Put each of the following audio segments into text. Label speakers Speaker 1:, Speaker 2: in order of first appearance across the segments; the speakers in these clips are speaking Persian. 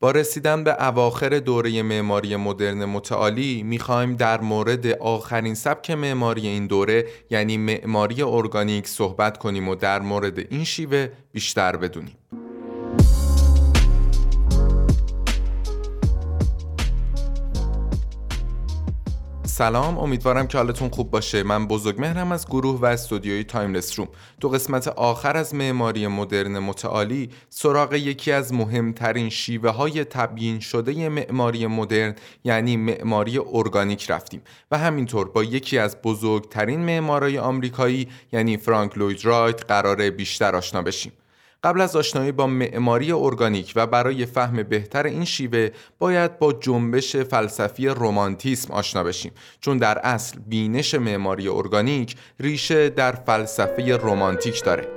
Speaker 1: با رسیدن به اواخر دوره معماری مدرن متعالی می‌خوایم در مورد آخرین سبک معماری این دوره یعنی معماری ارگانیک صحبت کنیم و در مورد این شیوه بیشتر بدونیم. سلام. امیدوارم که حالتون خوب باشه. من بزرگ مهرم از گروه و استودیوی Timeless Room. تو قسمت آخر از معماری مدرن متعالی سراغ یکی از مهمترین شیوه های تبیین شده معماری مدرن یعنی معماری ارگانیک رفتیم. و همینطور با یکی از بزرگترین معمارای آمریکایی یعنی فرانک لوید رایت قراره بیشتر آشنا بشیم. قبل از آشنایی با معماری ارگانیک و برای فهم بهتر این شیوه باید با جنبش فلسفی رومانتیسم آشنا بشیم. چون در اصل بینش معماری ارگانیک ریشه در فلسفه رومانتیک داره.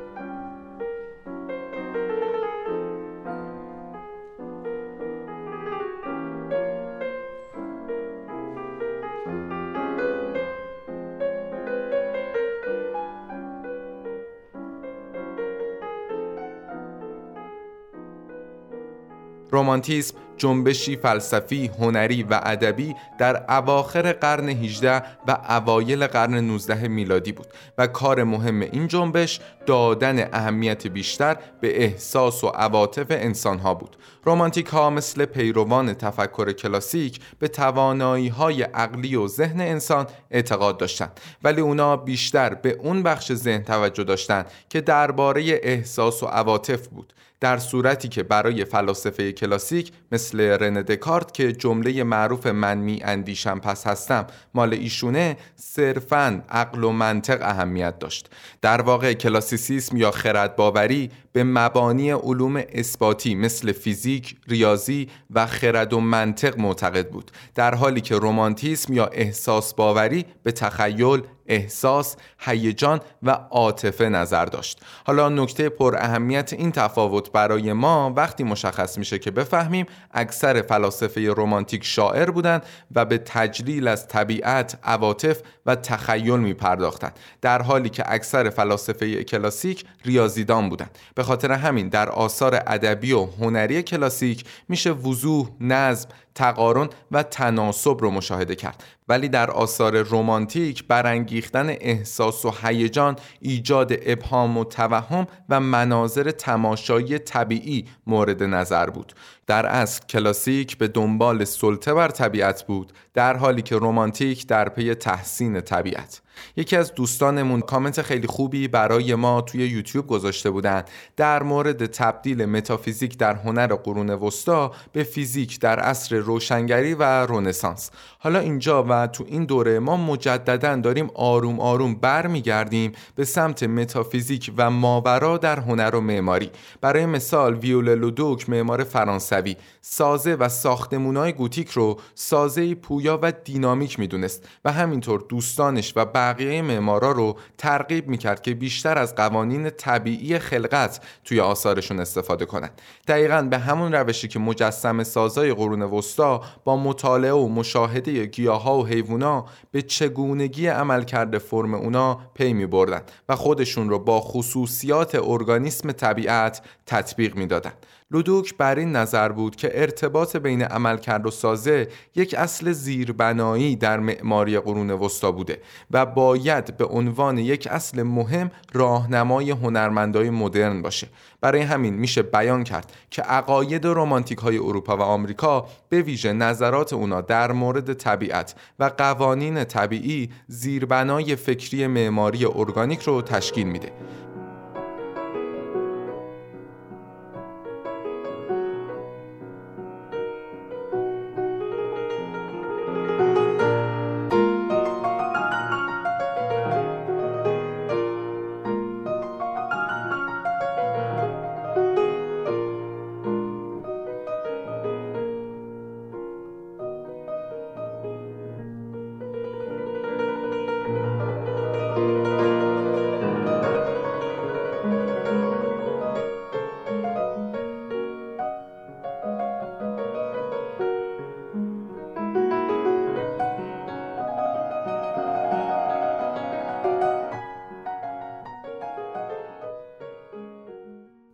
Speaker 1: رومانتیسم جنبشی فلسفی، هنری و ادبی در اواخر قرن 18 و اوایل قرن 19 میلادی بود و کار مهم این جنبش دادن اهمیت بیشتر به احساس و عواطف انسانها بود. رومانتیک ها مثل پیروان تفکر کلاسیک به توانایی های عقلی و ذهن انسان اعتقاد داشتند ولی اونا بیشتر به اون بخش ذهن توجه داشتند که درباره احساس و عواطف بود در صورتی که برای فلاسفه کلاسیک مثل رن دکارت که جمله معروف من می اندیشم پس هستم مال ایشونه صرفاً عقل و منطق اهمیت داشت. در واقع کلاسیسیسم یا خرد باوری به مبانی علوم اثباتی مثل فیزیک، ریاضی و خرد و منطق معتقد بود. در حالی که رومانتیسم یا احساس باوری به تخیل، احساس، هیجان و عاطفه نظر داشت. حالا نکته پر اهمیت این تفاوت برای ما وقتی مشخص میشه که بفهمیم اکثر فلاسفه رومانتیک شاعر بودند و به تجلیل از طبیعت، عواطف و تخیل می پرداختند در حالی که اکثر فلاسفه کلاسیک ریاضیدان بودند. به خاطر همین در آثار ادبی و هنری کلاسیک میشه وضوح، نظم، تقارن و تناسب رو مشاهده کرد. ولی در آثار رومانتیک برانگیختن احساس و هیجان ایجاد ابهام و توهم و مناظر تماشایی طبیعی مورد نظر بود. در اصل کلاسیک به دنبال سلطه بر طبیعت بود در حالی که رومانتیک در پی تحسین طبیعت. یکی از دوستانمون کامنت خیلی خوبی برای ما توی یوتیوب گذاشته بودن. در مورد تبدیل متافیزیک در هنر قرون وسطا به فیزیک در عصر روشنگری و رنسانس حالا اینجا و تو این دوره ما مجددا داریم آروم آروم برمیگردیم به سمت متافیزیک و ماورا در هنر و معماری. برای مثال ویول لودوک معمار فرانسوی سازه و ساختمونای گوتیک رو سازه پویا و دینامیک می‌دونست و همینطور دوستانش و بقیه معمارا رو ترغیب می‌کرد که بیشتر از قوانین طبیعی خلقت توی آثارشون استفاده کنند دقیقا به همون روشی که مجسم سازای قرون وسطا با مطالعه و مشاهده گیاها و حیوونا به چگونگی عملکرد فرم اونا پی می بردن و خودشون رو با خصوصیات ارگانیسم طبیعت تطبیق می‌دادند. لودوک بر این نظر بود که ارتباط بین عملکرد و سازه یک اصل زیربنایی در معماری قرون وسطا بوده و باید به عنوان یک اصل مهم راهنمای هنرمندای مدرن باشه. برای همین میشه بیان کرد که عقاید رومانتیک های اروپا و آمریکا به ویژه نظرات اونا در مورد طبیعت و قوانین طبیعی زیربنای فکری معماری ارگانیک رو تشکیل میده.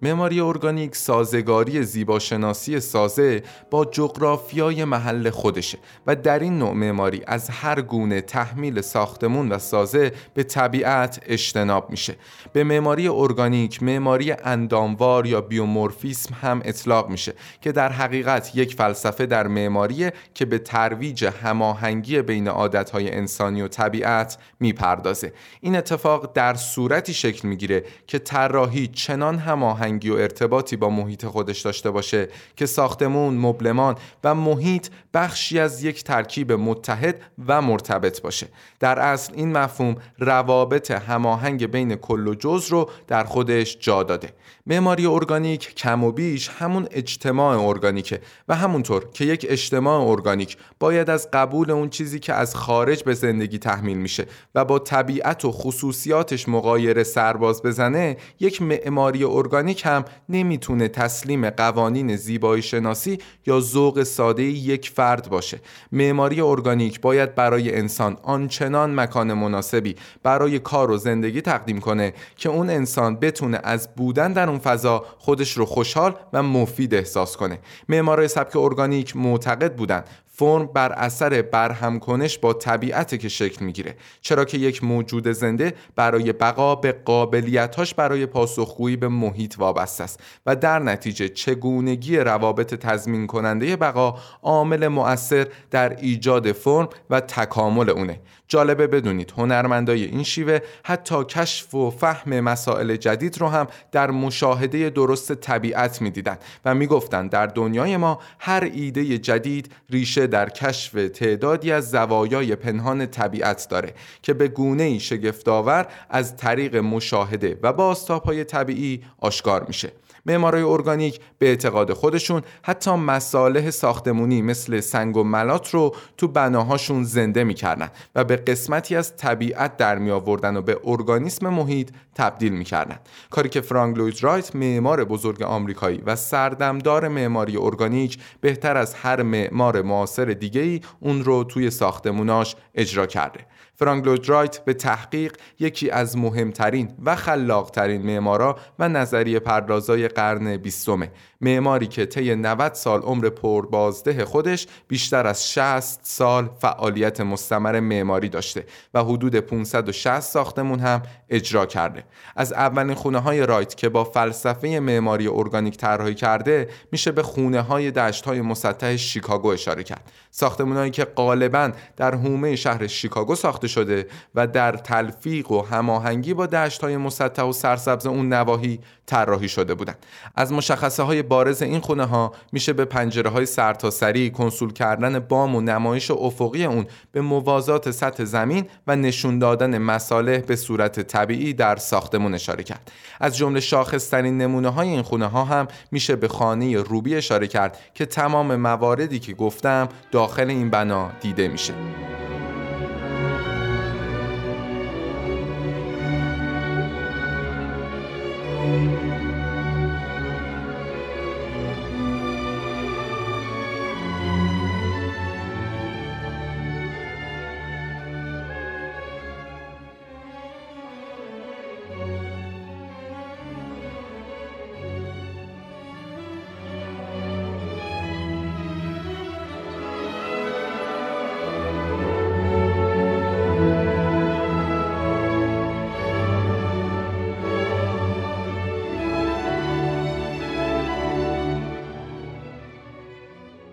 Speaker 1: معماری ارگانیک سازگاری زیباشناسی سازه با جغرافیای محل خودشه و در این نوع معماری از هر گونه تحمیل ساختمون و سازه به طبیعت اجتناب میشه. به معماری ارگانیک معماری انداموار یا بیومورفیسم هم اطلاق میشه که در حقیقت یک فلسفه در معماری که به ترویج هماهنگی بین عادتهای انسانی و طبیعت می‌پردازه. این اتفاق در صورتی شکل می‌گیره که طراحی چنان هماهنگی و ارتباطی با محیط خودش داشته باشه که ساختمون، مبلمان و محیط بخشی از یک ترکیب متحد و مرتبط باشه. در اصل این مفهوم روابط هماهنگ بین کل و جز رو در خودش جا داده. معماری ارگانیک کم و بیش همون اجتماع ارگانیکه و همونطور که یک اجتماع ارگانیک باید از قبول اون چیزی که از خارج به زندگی تحمیل میشه و با طبیعت و خصوصیاتش مقایره سرباز بزنه یک معماری ارگانیک هم نمی‌تونه تسلیم قوانین زیبایی شناسی یا ذوق ساده یک فرد باشه. معماری ارگانیک باید برای انسان آنچنان مکان مناسبی برای کار و زندگی تقدیم کنه که اون انسان بتونه از بودن در اون فضا خودش رو خوشحال و مفید احساس کنه. معمارای سبک ارگانیک معتقد بودن فرم بر اثر برهم کنش با طبیعت که شکل می‌گیره. چرا که یک موجود زنده برای بقا به قابلیتاش برای پاسخگویی به محیط وابسته است و در نتیجه چگونگی روابط تضمین کننده بقا عامل مؤثر در ایجاد فرم و تکامل اونه. جالبه بدونید هنرمندای این شیوه حتی کشف و فهم مسائل جدید رو هم در مشاهده درست طبیعت می‌دیدن و می‌گفتند در دنیای ما هر ایده جدید ریشه در کشف تعدادی از زوایای پنهان طبیعت داره که به گونه ای شگفتآور از طریق مشاهده و های طبیعی آشکار میشه. معمارای ارگانیک به اعتقاد خودشون حتی مصالح ساختمونی مثل سنگ و ملات رو تو بناهاشون زنده می‌کردن و به قسمتی از طبیعت در می آوردن و به ارگانیسم محیط تبدیل می‌کردن. کاری که فرانک لوید رایت معمار بزرگ آمریکایی و سردمدار معماری ارگانیک بهتر از هر معمار معاصر دیگه ای اون رو توی ساختموناش اجرا کرده. فرانک رایت به تحقیق یکی از مهمترین و خلاقترین معمارا و نظریه پردازای قرن بیستمه. معماری که طی 90 سال عمر پربازده خودش بیشتر از 60 سال فعالیت مستمر معماری داشته و حدود 560 ساختمون هم اجرا کرده. از اولین خونه های رایت که با فلسفه معماری ارگانیک طراحی کرده میشه به خونه های دشت های مسطح شیکاگو اشاره کرد. ساختمون که غالبا در حومه شهر شیکاگو ساخته شده و در تلفیق و هماهنگی با دشت های مسطح و سرسبز اون نواحی طراحی شده بودند. از مشخصه های بارز این خونه ها میشه به پنجره های سرتاسری کنسول کردن بام و نمایش افقی اون به موازات سطح زمین و نشون دادن مصالح به صورت طبیعی در ساختمون اشاره کرد. از جمله شاخصترین نمونه های این خونه ها هم میشه به خانه روبی اشاره کرد که تمام مواردی که گفتم داخل این بنا دیده میشه.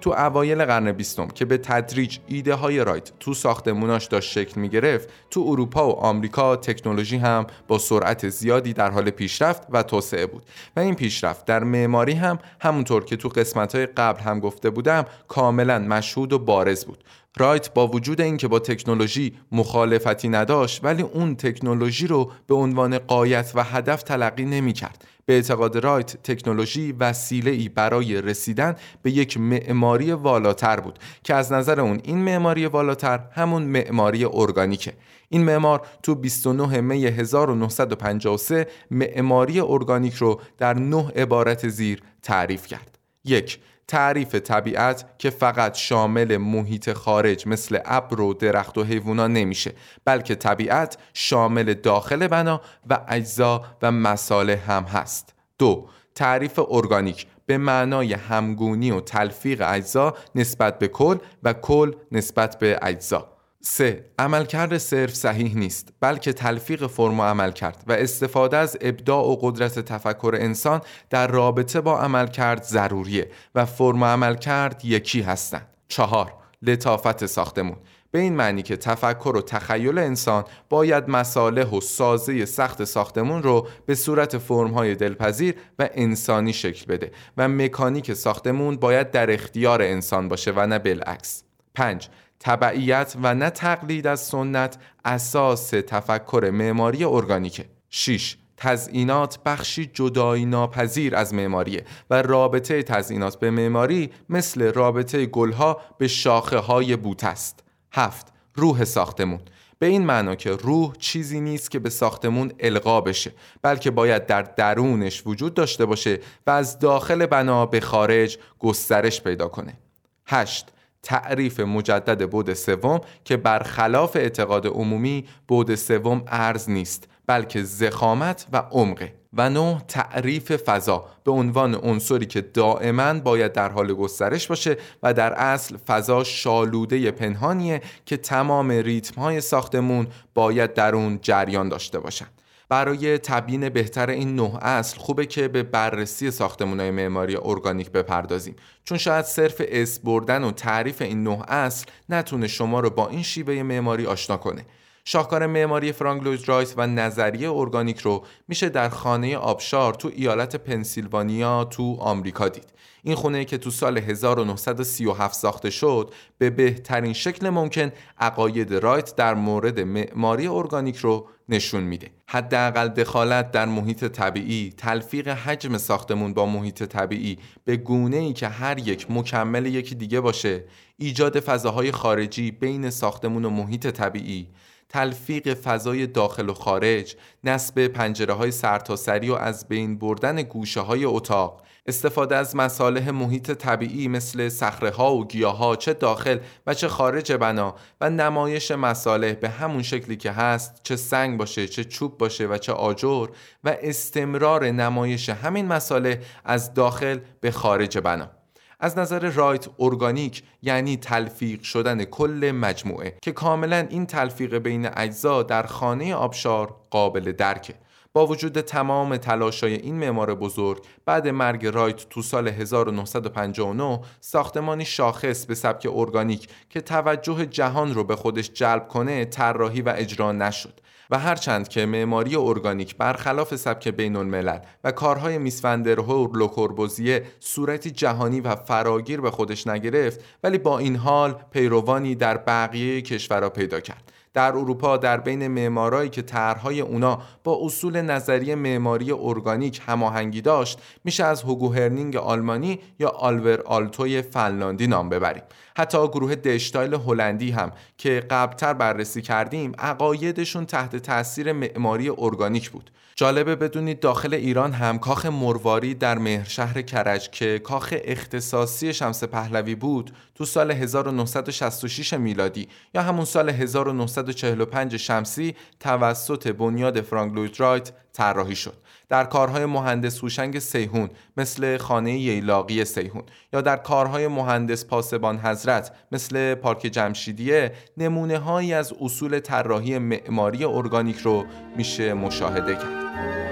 Speaker 1: تو اوایل قرن بیستم که به تدریج ایده های رایت تو ساختموناش داشت شکل می گرفت تو اروپا و آمریکا تکنولوژی هم با سرعت زیادی در حال پیشرفت و توسعه بود. و این پیشرفت در معماری هم همونطور که تو قسمت های قبل هم گفته بودم کاملا مشهود و بارز بود. رایت با وجود اینکه با تکنولوژی مخالفتی نداشت ولی اون تکنولوژی رو به عنوان قایت و هدف تلقی نمی کرد به اعتقاد رایت تکنولوژی وسیله ای برای رسیدن به یک معماری والاتر بود که از نظر اون این معماری والاتر همون معماری ارگانیکه. این معمار تو 29 می 1953 معماری ارگانیک رو در نه عبارت زیر تعریف کرد. یک تعریف طبیعت که فقط شامل محیط خارج مثل ابر و درخت و حیوونا نمیشه بلکه طبیعت شامل داخل بنا و اجزا و مساله هم هست. دو تعریف ارگانیک به معنای همگونی و تلفیق اجزا نسبت به کل و کل نسبت به اجزا. 3. عملکرد صرف صحیح نیست بلکه تلفیق فرم و عمل کرد و استفاده از ابداع و قدرت تفکر انسان در رابطه با عملکرد ضروریه و فرم و عمل کرد یکی هستند. 4. لطافت ساختمون به این معنی که تفکر و تخیل انسان باید مساله و سازه سخت ساختمون رو به صورت فرمهای دلپذیر و انسانی شکل بده و مکانیک ساختمون باید در اختیار انسان باشه و نه بالعکس 5. تبعیت و نه تقلید از سنت اساس تفکر معماری ارگانیکه 6. تزئینات بخشی جدایی ناپذیر از معماریه و رابطه تزئینات به معماری مثل رابطه گلها به شاخه های بوت است. هفت روح ساختمون به این معنا که روح چیزی نیست که به ساختمون القا بشه بلکه باید در درونش وجود داشته باشه و از داخل بنا به خارج گسترش پیدا کنه. هشت تعریف مجدد بود سوم که برخلاف اعتقاد عمومی بود سوم ارز نیست بلکه زخامت و عمقه. و نه تعریف فضا به عنوان عنصری که دائما باید در حال گسترش باشه و در اصل فضا شالوده پنهانیه که تمام ریتم های ساختمون باید در اون جریان داشته باشن. برای تبیین بهتر این نه اصل خوبه که به بررسی های معماری ارگانیک بپردازیم چون شاید صرف اسم بردن و تعریف این نه اصل نتونه شما رو با این شیوه معماری آشنا کنه شاهکار معماری فرانک لوید رایت و نظریه ارگانیک رو میشه در خانه آبشار تو ایالت پنسیلوانیا تو آمریکا دید. این خونه که تو سال 1937 ساخته شد به بهترین شکل ممکن عقاید رایت در مورد معماری ارگانیک رو نشون میده. حداقل دخالت در محیط طبیعی، تلفیق حجم ساختمون با محیط طبیعی به گونه ای که هر یک مکمل یکی دیگه باشه، ایجاد فضاهای خارجی بین ساختمون و محیط طبیعی، تلفیق فضای داخل و خارج، نصب پنجره های سرتاسری و از بین بردن گوشه های اتاق، استفاده از مصالح محیط طبیعی مثل صخره ها و گیاه ها چه داخل و چه خارج بنا و نمایش مصالح به همون شکلی که هست چه سنگ باشه چه چوب باشه و چه آجر و استمرار نمایش همین مصالح از داخل به خارج بنا. از نظر رایت ارگانیک یعنی تلفیق شدن کل مجموعه که کاملا این تلفیق بین اجزا در خانه آبشار قابل درکه. با وجود تمام تلاشای این معمار بزرگ بعد مرگ رایت تو سال 1959 ساختمانی شاخص به سبک ارگانیک که توجه جهان رو به خودش جلب کنه طراحی و اجرا نشد. و هرچند که معماری ارگانیک برخلاف سبک بین الملل و کارهای میسفندرهور لوکوربوزیه صورتی جهانی و فراگیر به خودش نگرفت ولی با این حال پیروانی در بقیه کشورها پیدا کرد. در اروپا در بین معمارایی که طرحهای اونا با اصول نظری معماری ارگانیک هماهنگی داشت میشه از هوگو هرینگ آلمانی یا آلوار آلتوی فنلاندی نام ببریم. حتی گروه د استایل هلندی هم که قبلتر بررسی کردیم عقایدشون تحت تاثیر معماری ارگانیک بود. جالبه بدونید داخل ایران هم کاخ مرواری در مهر شهر کرج که کاخ اختصاصی شمس پهلوی بود تو سال 1966 میلادی یا همون سال 1945 شمسی توسط بنیاد فرانک لوید رایت طراحی شد. در کارهای مهندس هوشنگ سیهون مثل خانه ییلاقی سیهون یا در کارهای مهندس پاسبان حضرت مثل پارک جمشیدیه نمونه هایی از اصول طراحی معماری ارگانیک رو میشه مشاهده کرد.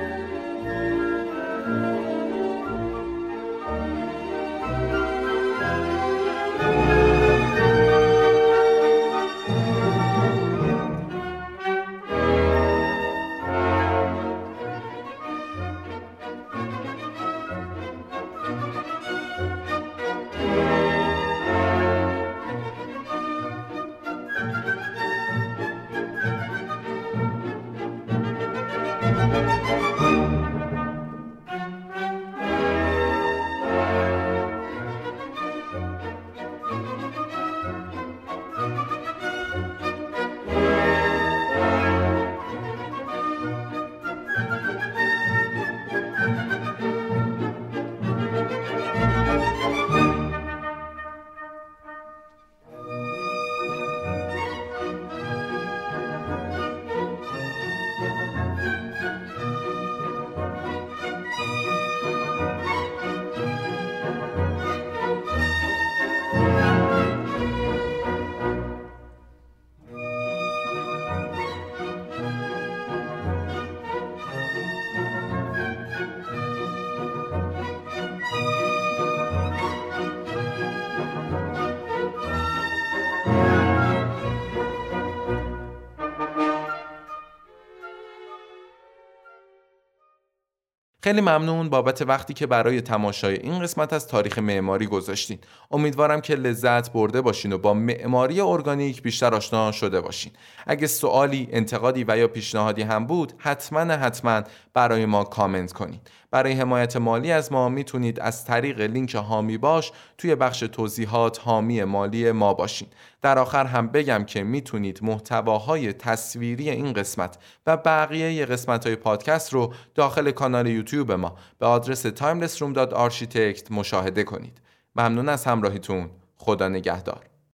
Speaker 1: خیلی ممنون بابت وقتی که برای تماشای این قسمت از تاریخ معماری گذاشتین. امیدوارم که لذت برده باشین و با معماری ارگانیک بیشتر آشنا شده باشین. اگه سوالی، انتقادی و یا پیشنهادی هم بود، حتما حتما برای ما کامنت کنید. برای حمایت مالی از ما می‌تونید از طریق لینک هامی باش توی بخش توضیحات حامی مالی ما باشین. در آخر هم بگم که می‌تونید محتواهای تصویری این قسمت و بقیه قسمت های پادکست رو داخل کانال یوتیوب ما به آدرس timelessroom.architect مشاهده کنید. ممنون از همراهیتون. خدا نگهدار.